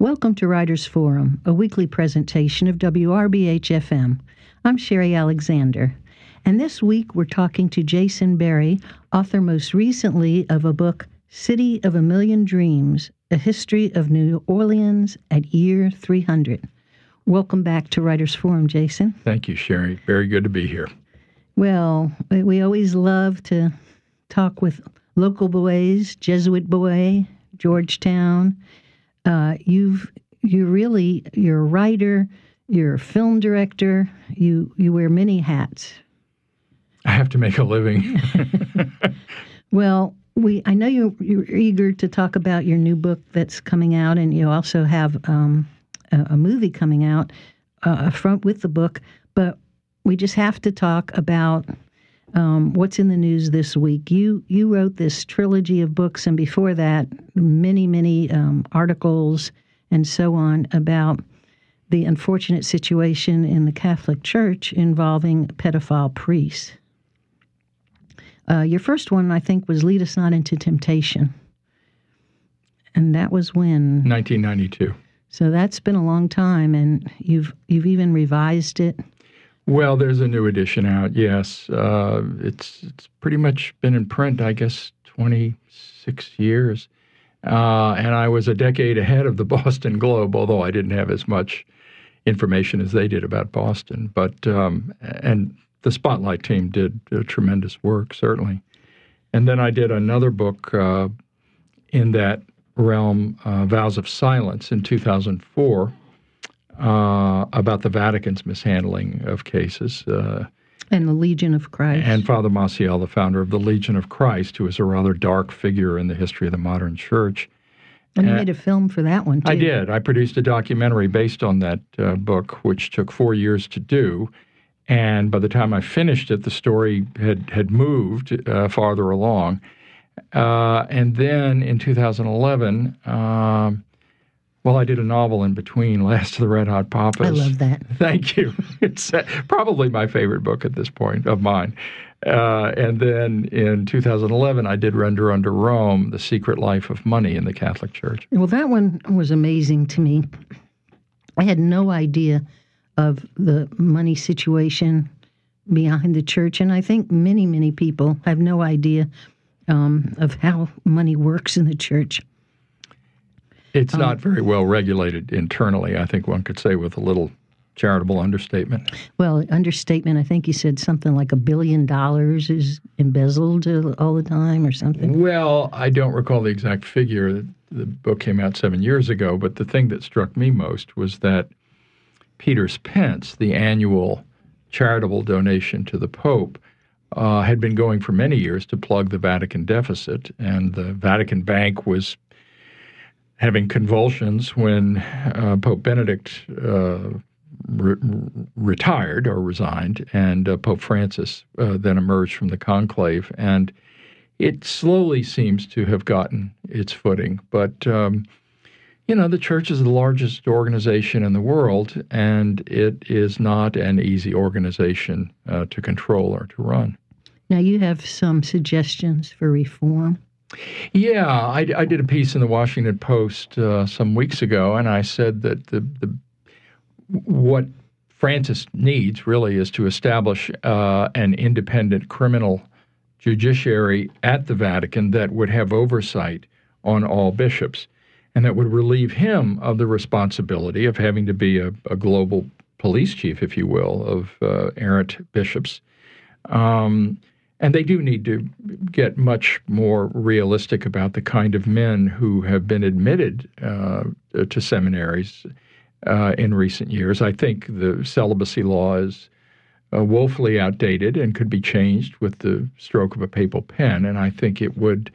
Welcome to Writers Forum, a weekly presentation of WRBH FM. I'm Sherry Alexander, and this week we're talking to Jason Berry, author most recently of a book, City of a Million Dreams A History of New Orleans at Year 300. Welcome back to Writers Forum, Jason. Thank you, Sherry. Very good to be here. Well, we always love to talk with local boys, Jesuit boy, Georgetown. Uh, you've you really you're a writer, you're a film director. You you wear many hats. I have to make a living. well, we I know you you're eager to talk about your new book that's coming out, and you also have um, a, a, movie coming out uh, front with the book. But we just have to talk about um, what's in the news this week. You you wrote this trilogy of books, and before that, many many um, articles and so on about the unfortunate situation in the Catholic Church involving pedophile priests. Uh, your first one, I think, was "Lead Us Not into Temptation," and that was when 1992. So that's been a long time, and you've you've even revised it. Well, there's a new edition out. Yes, uh, it's it's pretty much been in print, I guess, 26 years, uh, and I was a decade ahead of the Boston Globe, although I didn't have as much information as they did about Boston. But um, and the Spotlight team did tremendous work, certainly. And then I did another book uh, in that realm, uh, Vows of Silence, in 2004 uh, about the Vatican's mishandling of cases. Uh, and the Legion of Christ. And Father Maciel, the founder of the Legion of Christ, who is a rather dark figure in the history of the modern church. And you made a film for that one, too. I did. I produced a documentary based on that uh, book, which took four years to do. And by the time I finished it, the story had, had moved uh, farther along. Uh, and then in 2011, um, well, I did a novel in between, Last of the Red Hot Papas. I love that. Thank you. It's uh, probably my favorite book at this point of mine. Uh, and then in 2011, I did Render Unto Rome, The Secret Life of Money in the Catholic Church. Well, that one was amazing to me. I had no idea of the money situation behind the church. And I think many, many people have no idea um, of how money works in the church. It's um, not very well regulated internally, I think one could say, with a little charitable understatement. Well, understatement, I think you said something like a billion dollars is embezzled all the time or something. Well, I don't recall the exact figure. The book came out seven years ago, but the thing that struck me most was that Peter's Pence, the annual charitable donation to the Pope, uh, had been going for many years to plug the Vatican deficit, and the Vatican Bank was having convulsions when uh, Pope Benedict uh, re- retired or resigned, and uh, Pope Francis uh, then emerged from the conclave. And it slowly seems to have gotten its footing. But, um, you know, the church is the largest organization in the world, and it is not an easy organization uh, to control or to run. Now, you have some suggestions for reform. Yeah, I, I, did a piece in the Washington Post uh, some weeks ago, and I said that the, the what Francis needs really is to establish uh, an independent criminal judiciary at the Vatican that would have oversight on all bishops, and that would relieve him of the responsibility of having to be a, a global police chief, if you will, of uh, errant bishops. Um, and they do need to get much more realistic about the kind of men who have been admitted uh, to seminaries uh, in recent years. I think the celibacy law is uh, woefully outdated and could be changed with the stroke of a papal pen. And I think it would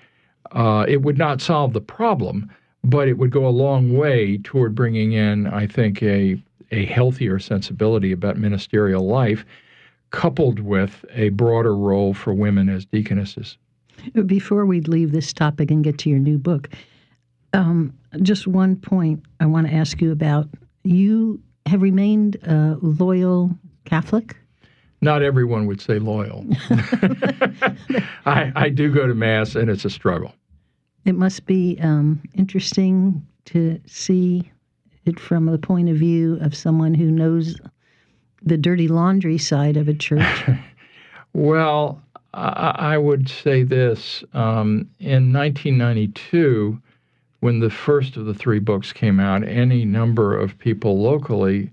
uh, it would not solve the problem, but it would go a long way toward bringing in, I think, a a healthier sensibility about ministerial life coupled with a broader role for women as deaconesses. Before we leave this topic and get to your new book, um, just one point I want to ask you about. You have remained a loyal Catholic? Not everyone would say loyal. I, I, do go to Mass, and it's a struggle. It must be um, interesting to see it from the point of view of someone who knows the dirty laundry side of a church? well, I, I, would say this. Um, in 1992, when the first of the three books came out, any number of people locally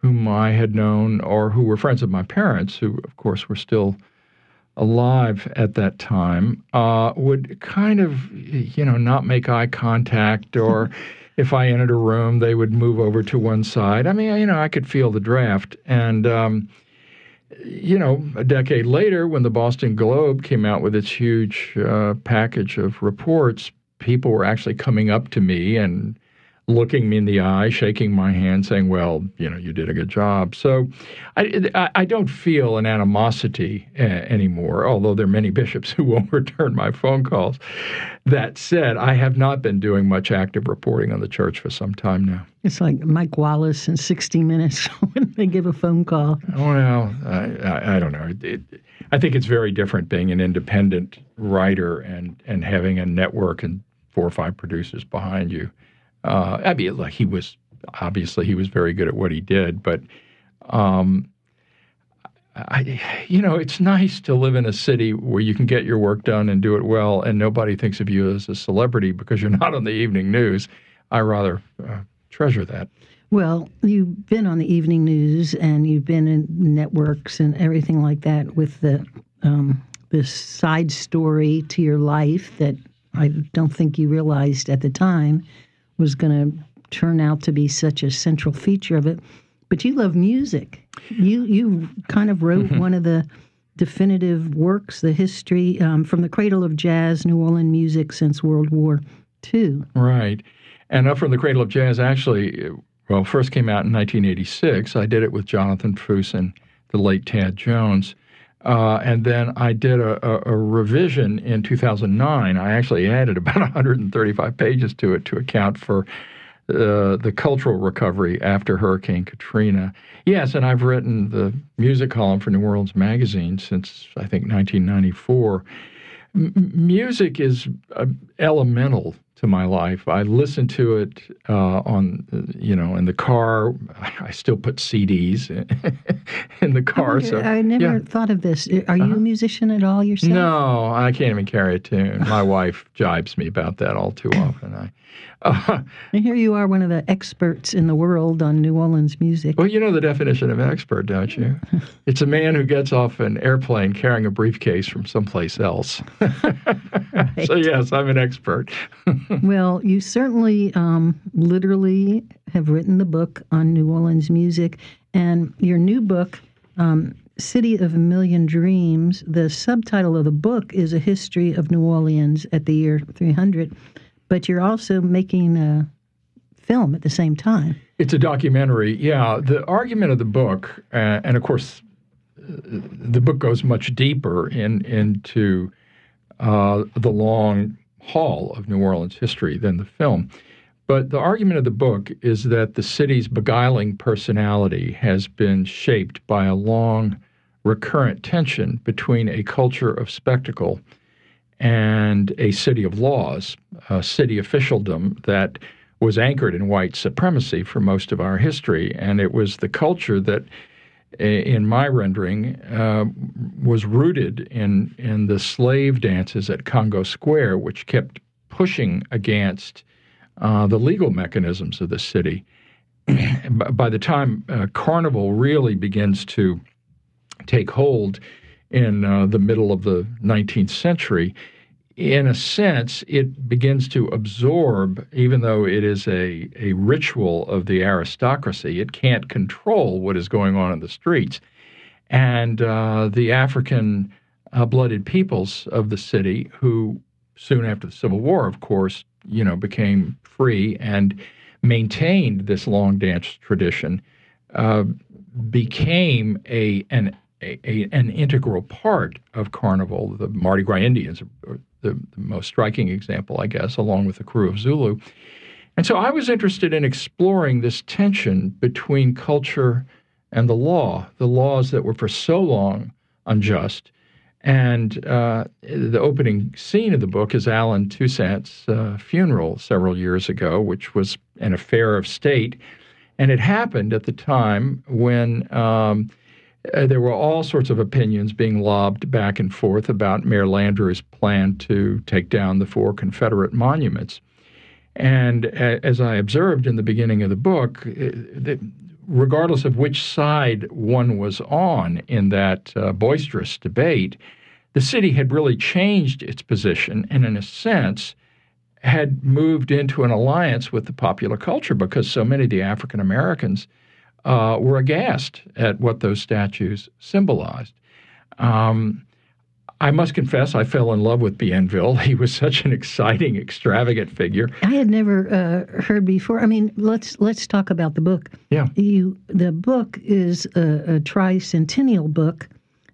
whom I had known or who were friends of my parents, who, of course, were still alive at that time, uh, would kind of, you know, not make eye contact or. if I entered a room, they would move over to one side. I mean, you know, I could feel the draft. And, um, you know, a decade later, when the Boston Globe came out with its huge uh, package of reports, people were actually coming up to me and looking me in the eye, shaking my hand, saying, "Well, you know, you did a good job." So, I I don't feel an animosity uh, anymore. Although there are many bishops who won't return my phone calls. That said, I have not been doing much active reporting on the church for some time now. It's like Mike Wallace in 60 Minutes when they give a phone call. Well, I I, I don't know. It, I think it's very different being an independent writer and and having a network and four or five producers behind you. Uh, I mean, like he was obviously he was very good at what he did, but um, I, you know, it's nice to live in a city where you can get your work done and do it well, and nobody thinks of you as a celebrity because you're not on the evening news. I rather uh, treasure that. Well, you've been on the evening news and you've been in networks and everything like that with the um, side story to your life that I don't think you realized at the time was going to turn out to be such a central feature of it. But you love music. You you kind of wrote mm-hmm. one of the definitive works, the history um, from the cradle of jazz, New Orleans music since World War II. Right, and up from the cradle of jazz actually, well, first came out in 1986. I did it with Jonathan Foose and the late Tad Jones. Uh, and then I did a, a, a, revision in 2009. I actually added about 135 pages to it to account for uh, the cultural recovery after Hurricane Katrina. Yes, and I've written the music column for New Orleans Magazine since I think 1994. M- music is uh, elemental to my life. I listen to it uh, on, you know, in the car. I still put CDs in the car. I, so I never yeah. thought of this. Are you uh-huh. a musician at all yourself? No, I can't even carry a tune. My wife jibes me about that all too often. I, uh, and here you are, one of the experts in the world on New Orleans music. Well, you know the definition of expert, don't you? it's a man who gets off an airplane carrying a briefcase from someplace else. right. So yes, I'm an expert well, you certainly um, literally have written the book on New Orleans music, and your new book, um, City of a Million Dreams, the subtitle of the book is A History of New Orleans at the year 300, but you're also making a film at the same time. It's a documentary, yeah. The argument of the book, uh, and of course, the book goes much deeper in into uh, the long hall of New Orleans history than the film. But the argument of the book is that the city's beguiling personality has been shaped by a long, recurrent tension between a culture of spectacle and a city of laws, a city officialdom that was anchored in white supremacy for most of our history. And it was the culture that in my rendering, uh, was rooted in in the slave dances at Congo Square, which kept pushing against uh, the legal mechanisms of the city. By the time uh, Carnival really begins to take hold in uh, the middle of the 19th century, in a sense, it begins to absorb, even though it is a, a ritual of the aristocracy, it can't control what is going on in the streets. And uh, the African uh, blooded peoples of the city, who soon after the Civil War, of course, you know, became free and maintained this long dance tradition, uh, became a an a, a, an integral part of Carnival. The Mardi Gras Indians the, the most striking example, I guess, along with the krewe of Zulu. And so I was interested in exploring this tension between culture and the law, the laws that were for so long unjust. And uh, the opening scene of the book is Allen Toussaint's uh, funeral several years ago, which was an affair of state. And it happened at the time when um, uh, there were all sorts of opinions being lobbed back and forth about Mayor Landrieu's plan to take down the four Confederate monuments. And uh, as I observed in the beginning of the book, uh, regardless of which side one was on in that uh, boisterous debate, the city had really changed its position and, in a sense, had moved into an alliance with the popular culture because so many of the African Americans uh, were aghast at what those statues symbolized. Um, I must confess, I fell in love with Bienville. He was such an exciting, extravagant figure. I had never uh, heard before. I mean, let's let's talk about the book. Yeah, you the book is a, a tricentennial book,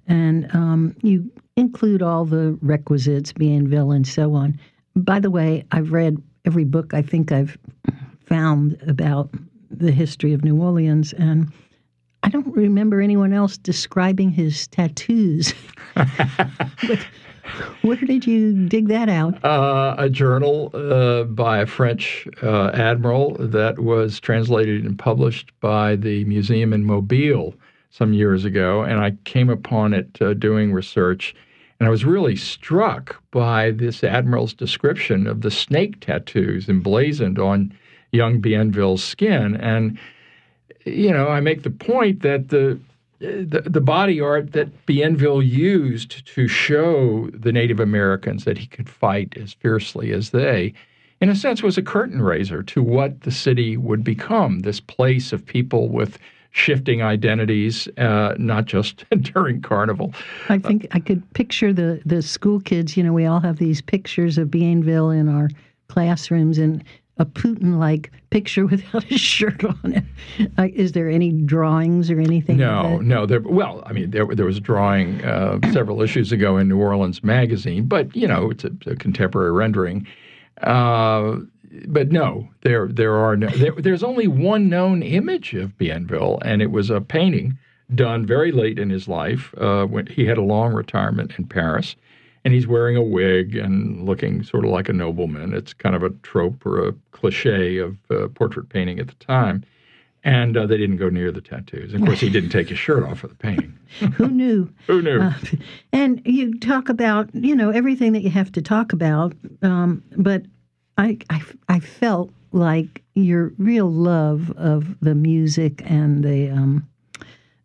and um, you include all the requisites, Bienville, and so on. By the way, I've read every book I think I've found about the history of New Orleans, and I don't remember anyone else describing his tattoos. where did you dig that out? Uh, a journal uh, by a French uh, admiral that was translated and published by the museum in Mobile some years ago, and I came upon it uh, doing research. And I was really struck by this admiral's description of the snake tattoos emblazoned on young Bienville's skin. And, you know, I make the point that the the, the body art that Bienville used to show the Native Americans that he could fight as fiercely as they, in a sense, was a curtain raiser to what the city would become this place of people with shifting identities, uh, not just during Carnival. I think I could picture the, the school kids. You know, we all have these pictures of Bienville in our classrooms, and a Putin like picture without a shirt on it. Uh, is there any drawings or anything? No, no. There, well, I mean, there, there was a drawing uh, several issues ago in New Orleans Magazine, but, you know, it's a, a contemporary rendering. Uh, but no, there there are no, there, there's only one known image of Bienville, and it was a painting done very late in his life uh, when he had a long retirement in Paris and he's wearing a wig and looking sort of like a nobleman. It's kind of a trope or a cliche of uh, portrait painting at the time. And uh, they didn't go near the tattoos. Of course, he didn't take his shirt off for the painting. Who knew? Who knew? Uh, and you talk about, you know, everything that you have to talk about. Um, but I, I, I felt like your real love of the music and the um,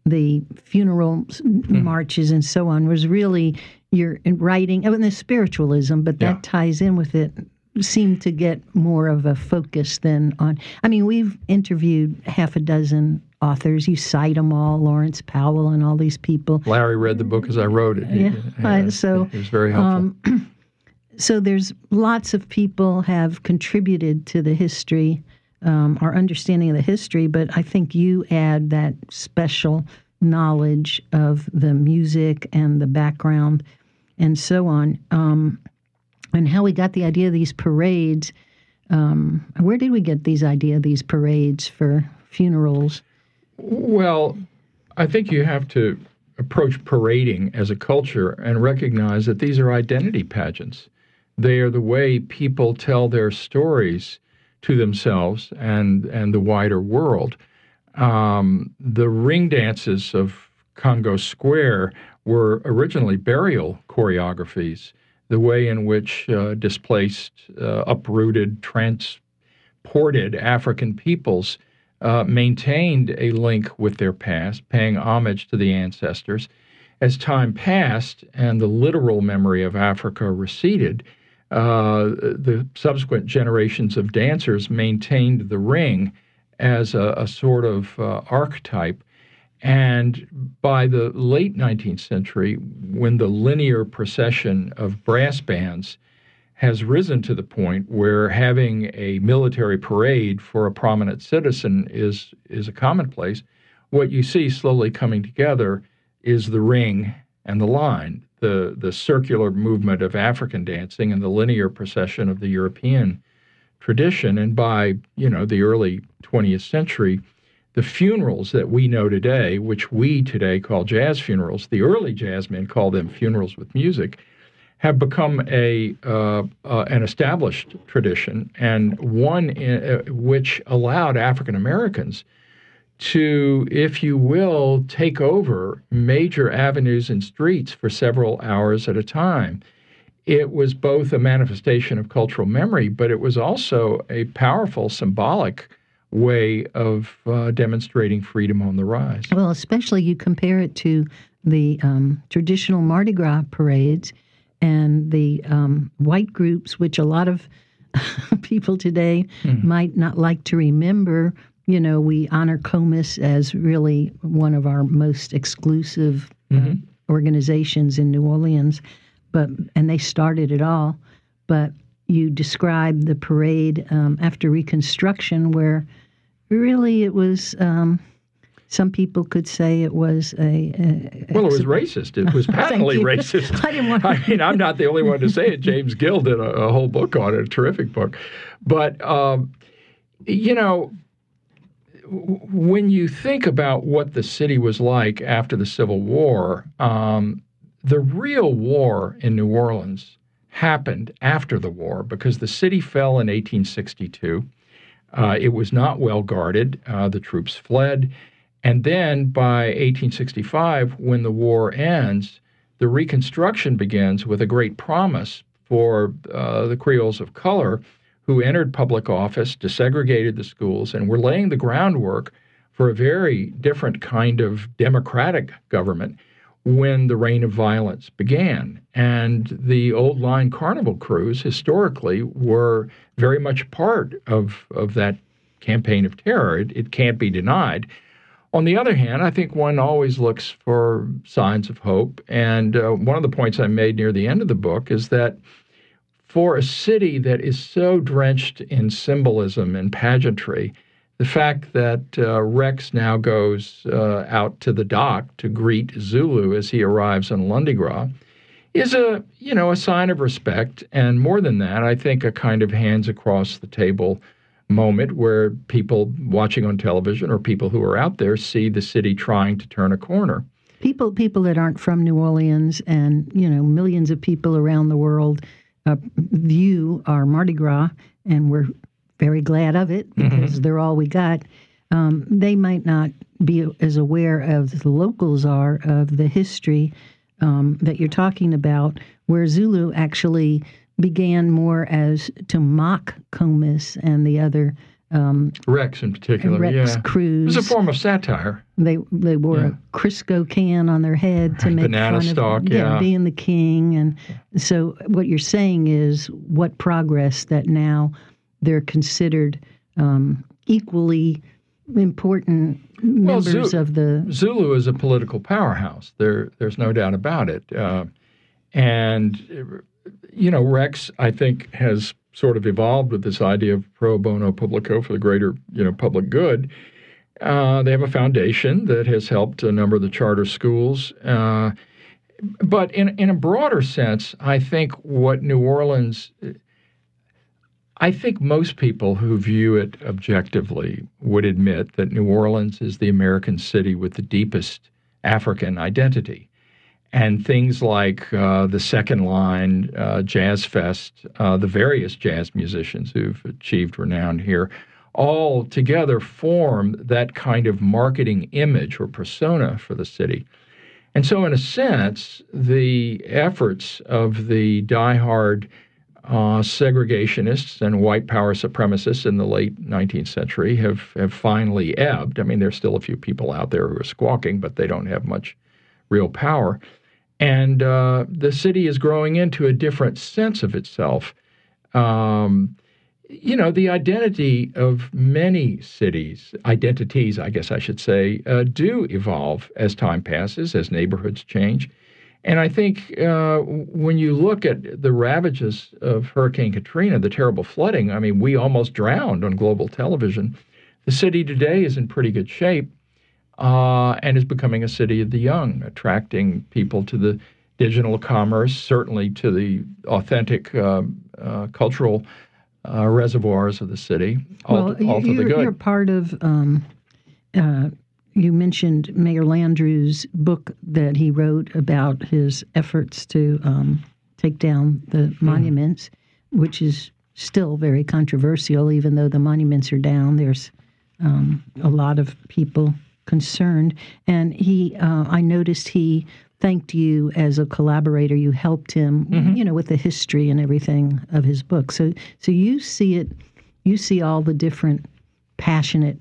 the funeral mm. marches and so on was really your writing oh, and the spiritualism, but that yeah. ties in with it seemed to get more of a focus than on. I mean, we've interviewed half a dozen authors. You cite them all, Lawrence Powell and all these people. Larry read the book as I wrote it. Yeah, yeah so it was very helpful. Um, so there's lots of people have contributed to the history, um, our understanding of the history, but I think you add that special knowledge of the music and the background and so on. Um, and how we got the idea of these parades. Um, where did we get these idea of these parades for funerals? Well, I think you have to approach parading as a culture and recognize that these are identity pageants. They are the way people tell their stories to themselves and and the wider world. Um, the ring dances of Congo Square were originally burial choreographies, the way in which uh, displaced, uh, uprooted, transported African peoples uh, maintained a link with their past, paying homage to the ancestors. As time passed and the literal memory of Africa receded, uh, the subsequent generations of dancers maintained the ring as a, a sort of uh, archetype. And by the late 19th century, when the linear procession of brass bands has risen to the point where having a military parade for a prominent citizen is, is a commonplace, what you see slowly coming together is the ring and the line, the, the circular movement of African dancing and the linear procession of the European tradition. And by, you know, the early 20th century, the funerals that we know today, which we today call jazz funerals, the early jazz men called them funerals with music, have become a uh, uh, an established tradition and one in, uh, which allowed African Americans to, if you will, take over major avenues and streets for several hours at a time. It was both a manifestation of cultural memory, but it was also a powerful symbolic way of uh, demonstrating freedom on the rise. Well, especially you compare it to the um, traditional Mardi Gras parades and the um, white groups, which a lot of people today mm. might not like to remember. You know, we honor Comus as really one of our most exclusive uh, mm-hmm. uh, organizations in New Orleans, but and they started it all. But you describe the parade um, after Reconstruction, where really it was. Um, some people could say it was a. a well, it was racist. It was patently racist. I didn't want. I mean, I'm not the only one to say it. James Gill did a, a whole book on it, a terrific book. But um, you know, when you think about what the city was like after the Civil War, um, the real war in New Orleans happened after the war because the city fell in 1862. Uh, it was not well guarded. Uh, the troops fled. And then by 1865, when the war ends, the Reconstruction begins with a great promise for uh, the Creoles of color who entered public office, desegregated the schools, and were laying the groundwork for a very different kind of democratic government when the reign of violence began. And the old line carnival krewes historically were very much part of, of that campaign of terror. It, it can't be denied. On the other hand, I think one always looks for signs of hope. And uh, one of the points I made near the end of the book is that for a city that is so drenched in symbolism and pageantry, the fact that uh, Rex now goes uh, out to the dock to greet Zulu as he arrives in Lundi Gras is a you know a sign of respect, and more than that, I think a kind of hands across the table moment where people watching on television or people who are out there see the city trying to turn a corner. People, people that aren't from New Orleans, and you know, millions of people around the world uh, view our Mardi Gras, and we're very glad of it mm-hmm. because mm-hmm. they're all we got. Um, they might not be as aware as the locals are of the history um, that you're talking about, where Zulu actually began more as to mock Comus and the other um, Rex in particular. Rex yeah. krewes. It was a form of satire. They they wore yeah. a Crisco can on their head to make banana fun stalk, of yeah, being the king. And so what you're saying is what progress that now they're considered um, equally important members well, of the Zulu is a political powerhouse. There there's no doubt about it. Uh, and you know, Rex, I think, has sort of evolved with this idea of pro bono publico for the greater, you know, public good. Uh, they have a foundation that has helped a number of the charter schools. Uh, but in, in a broader sense, I think what New Orleans, I think most people who view it objectively would admit that New Orleans is the American city with the deepest African identity and things like uh, the Second Line, uh, Jazz Fest, uh, the various jazz musicians who've achieved renown here, all together form that kind of marketing image or persona for the city. And so, in a sense, the efforts of the diehard uh, segregationists and white power supremacists in the late 19th century have, have finally ebbed. I mean, there's still a few people out there who are squawking, but they don't have much real power. And uh, the city is growing into a different sense of itself. Um, you know, the identity of many cities, identities, I guess I should say, uh, do evolve as time passes, as neighborhoods change. And I think uh, when you look at the ravages of Hurricane Katrina, the terrible flooding, I mean, we almost drowned on global television. The city today is in pretty good shape uh, and is becoming a city of the young, attracting people to the digital commerce, certainly to the authentic uh, uh, cultural uh, reservoirs of the city. All, well, all you, are you're part of. Um, uh, you mentioned Mayor Landrieu's book that he wrote about his efforts to um, take down the mm. monuments, which is still very controversial. Even though the monuments are down, there's um, a lot of people concerned. And he, uh, I noticed he thanked you as a collaborator. You helped him, mm-hmm. you know, with the history and everything of his book. So, so you see it, you see all the different passionate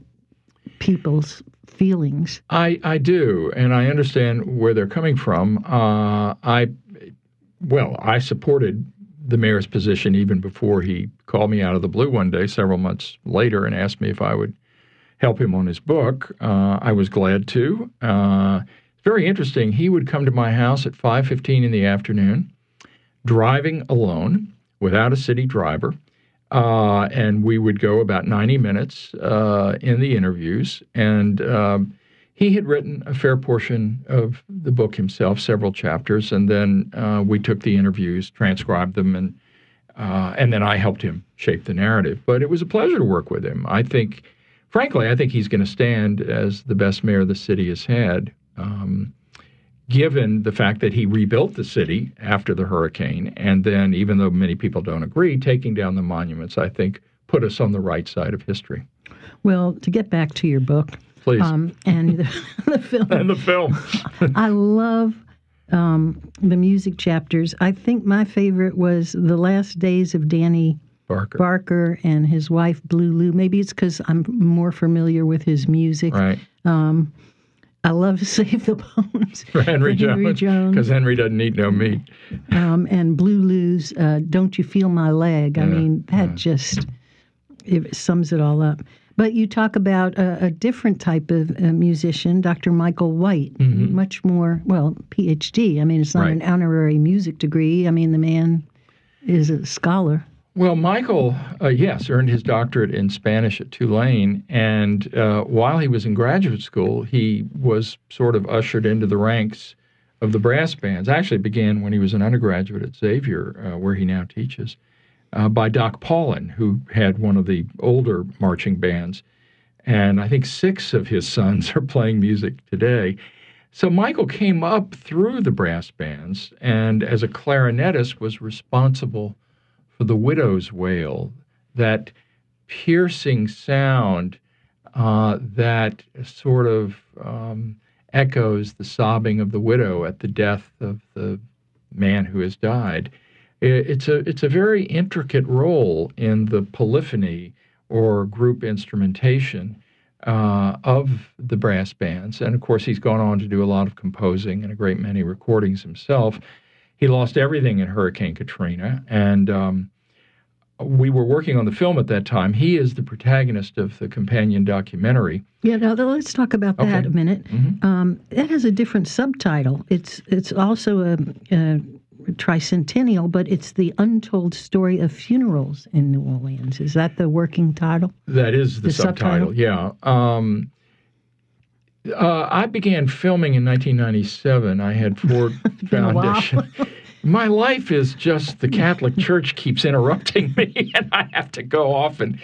people's feelings. I, I do, and I understand where they're coming from. Uh, I, well, I supported the mayor's position even before he called me out of the blue one day, several months later, and asked me if I would help him on his book. Uh, I was glad to. Uh, very interesting. He would come to my house at 5:15 in the afternoon, driving alone without a city driver, uh, and we would go about 90 minutes uh, in the interviews. And um, he had written a fair portion of the book himself, several chapters, and then uh, we took the interviews, transcribed them, and uh, and then I helped him shape the narrative. But it was a pleasure to work with him. I think, frankly, I think he's going to stand as the best mayor the city has had um, given the fact that he rebuilt the city after the hurricane, and then, even though many people don't agree, taking down the monuments, I think, put us on the right side of history. Well, to get back to your book, please, um, and the, the, film, and the film, I love um, the music chapters. I think my favorite was the last days of Danny Barker. Barker and his wife Blue Lu. Maybe it's because I'm more familiar with his music. Right. Um, I love Save the Bones. For Henry, Henry Jones. Because Henry doesn't eat no meat. Um, and Blue Lu's uh, Don't You Feel My Leg. I mean, that yeah. just it sums it all up. But you talk about a, a different type of uh, musician, Dr. Michael White, mm-hmm. much more, well, PhD. I mean, it's not right. an honorary music degree. I mean, the man is a scholar. Well, Michael, uh, yes, earned his doctorate in Spanish at Tulane. And uh, while he was in graduate school, he was sort of ushered into the ranks of the brass bands. Actually, began when he was an undergraduate at Xavier, uh, where he now teaches, uh, by Doc Paulin, who had one of the older marching bands. And I think six of his sons are playing music today. So Michael came up through the brass bands and, as a clarinetist, was responsible the widow's wail, that piercing sound uh, that sort of um, echoes the sobbing of the widow at the death of the man who has died. It's a it's a very intricate role in the polyphony or group instrumentation uh, of the brass bands, and of course he's gone on to do a lot of composing and a great many recordings himself he lost everything in Hurricane Katrina, and um, we were working on the film at that time. He is the protagonist of the companion documentary. Yeah, now let's talk about that okay. a minute. Mm-hmm. Um, it has a different subtitle. It's it's also a, a, tricentennial, but it's the untold story of funerals in New Orleans. Is that the working title? That is the, the subtitle. subtitle. Yeah. Um, uh, I began filming in 1997. I had Ford Foundation. My life is just the Catholic Church keeps interrupting me, and I have to go off and,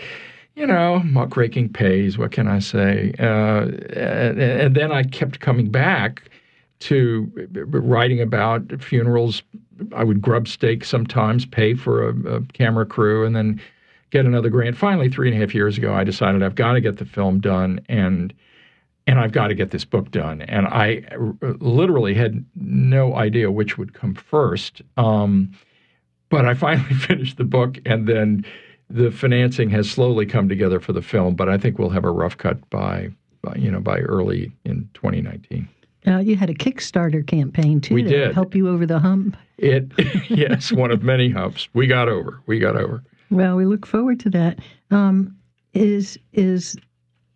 you know, muckraking pays. What can I say? Uh, and, and then I kept coming back to writing about funerals. I would grub stake sometimes, pay for a, a camera crew, and then get another grant. Finally, three and a half years ago, I decided I've got to get the film done and and I've got to get this book done. And I r- literally had no idea which would come first. Um, but I finally finished the book, and then the financing has slowly come together for the film. But I think we'll have a rough cut by, by you know, by early in 2019. Uh, you had a Kickstarter campaign too we to did. help you over the hump. It yes, one of many humps. We got over. We got over. Well, we look forward to that. Um, is is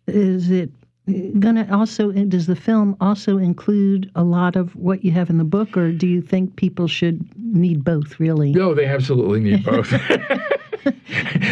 is it gonna also does the film also include a lot of what you have in the book or do you think people should need both really? No they absolutely need both.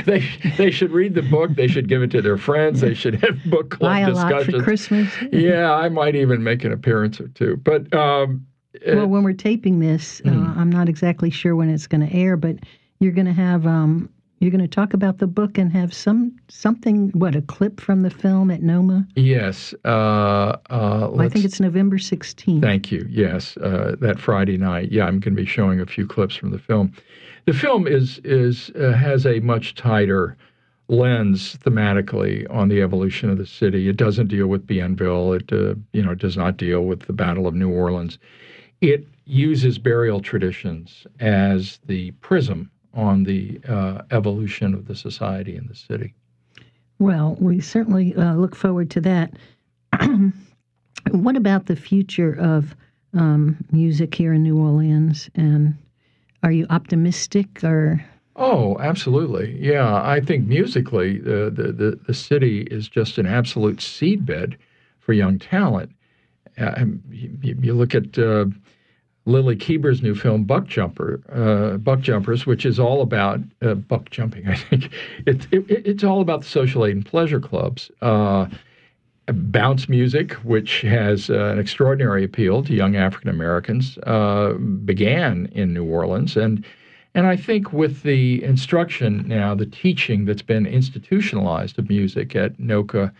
They they should read the book they should give it to their friends they should have book club Buy a discussions lot for christmas yeah. I might even make an appearance or two but um, well when we're taping this mm. uh, i'm not exactly sure when it's going to air but you're going to have um, You're going to talk about the book and have some something. What a clip from the film at NOMA. Yes, uh, uh, I think it's November 16th. Thank you. Yes, uh, that Friday night. Yeah, I'm going to be showing a few clips from the film. The film is is uh, has a much tighter lens thematically on the evolution of the city. It doesn't deal with Bienville. It uh, you know does not deal with the Battle of New Orleans. It uses burial traditions as the prism on the uh, evolution of the society in the city. Well, we certainly uh, look forward to that. what about the future of um, music here in New Orleans? And are you optimistic or? Oh, absolutely. Yeah, I think musically, uh, the, the, the city is just an absolute seedbed for young talent. Uh, you, you, look at uh, Lily Keber's new film Buck Jumper, uh, Buck Jumpers, which is all about uh, buck jumping. I think it, it, it's all about the social aid and pleasure clubs. Uh, bounce music, which has uh, an extraordinary appeal to young African Americans, uh, began in New Orleans, and and I think with the instruction now, the teaching that's been institutionalized of music at NOCCA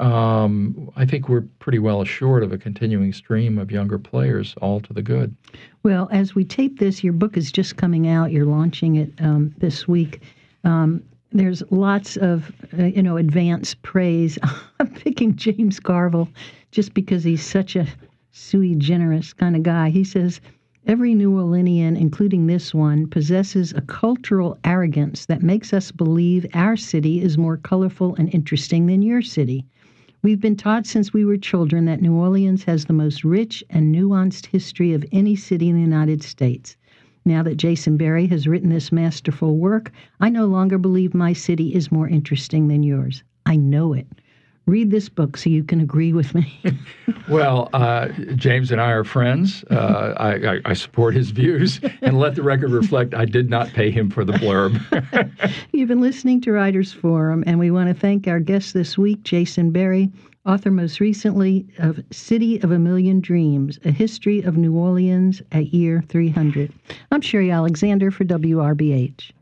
um, I think we're pretty well assured of a continuing stream of younger players, all to the good. Well, as we tape this, your book is just coming out. You're launching it um, this week. Um, there's lots of, uh, you know, advance praise. I'm picking James Carville just because he's such a sui generis kind of guy. He says, Every New Orleanian, including this one, possesses a cultural arrogance that makes us believe our city is more colorful and interesting than your city. We've been taught since we were children that New Orleans has the most rich and nuanced history of any city in the United States. Now that Jason Berry has written this masterful work, I no longer believe my city is more interesting than yours. I know it read this book so you can agree with me. well, uh, James and I are friends. Uh, I, I, I, support his views, and let the record reflect I did not pay him for the blurb. You've been listening to Writers Forum, and we want to thank our guest this week, Jason Berry, author most recently of City of a Million Dreams, A History of New Orleans at Year 300. I'm Sherry Alexander for WRBH.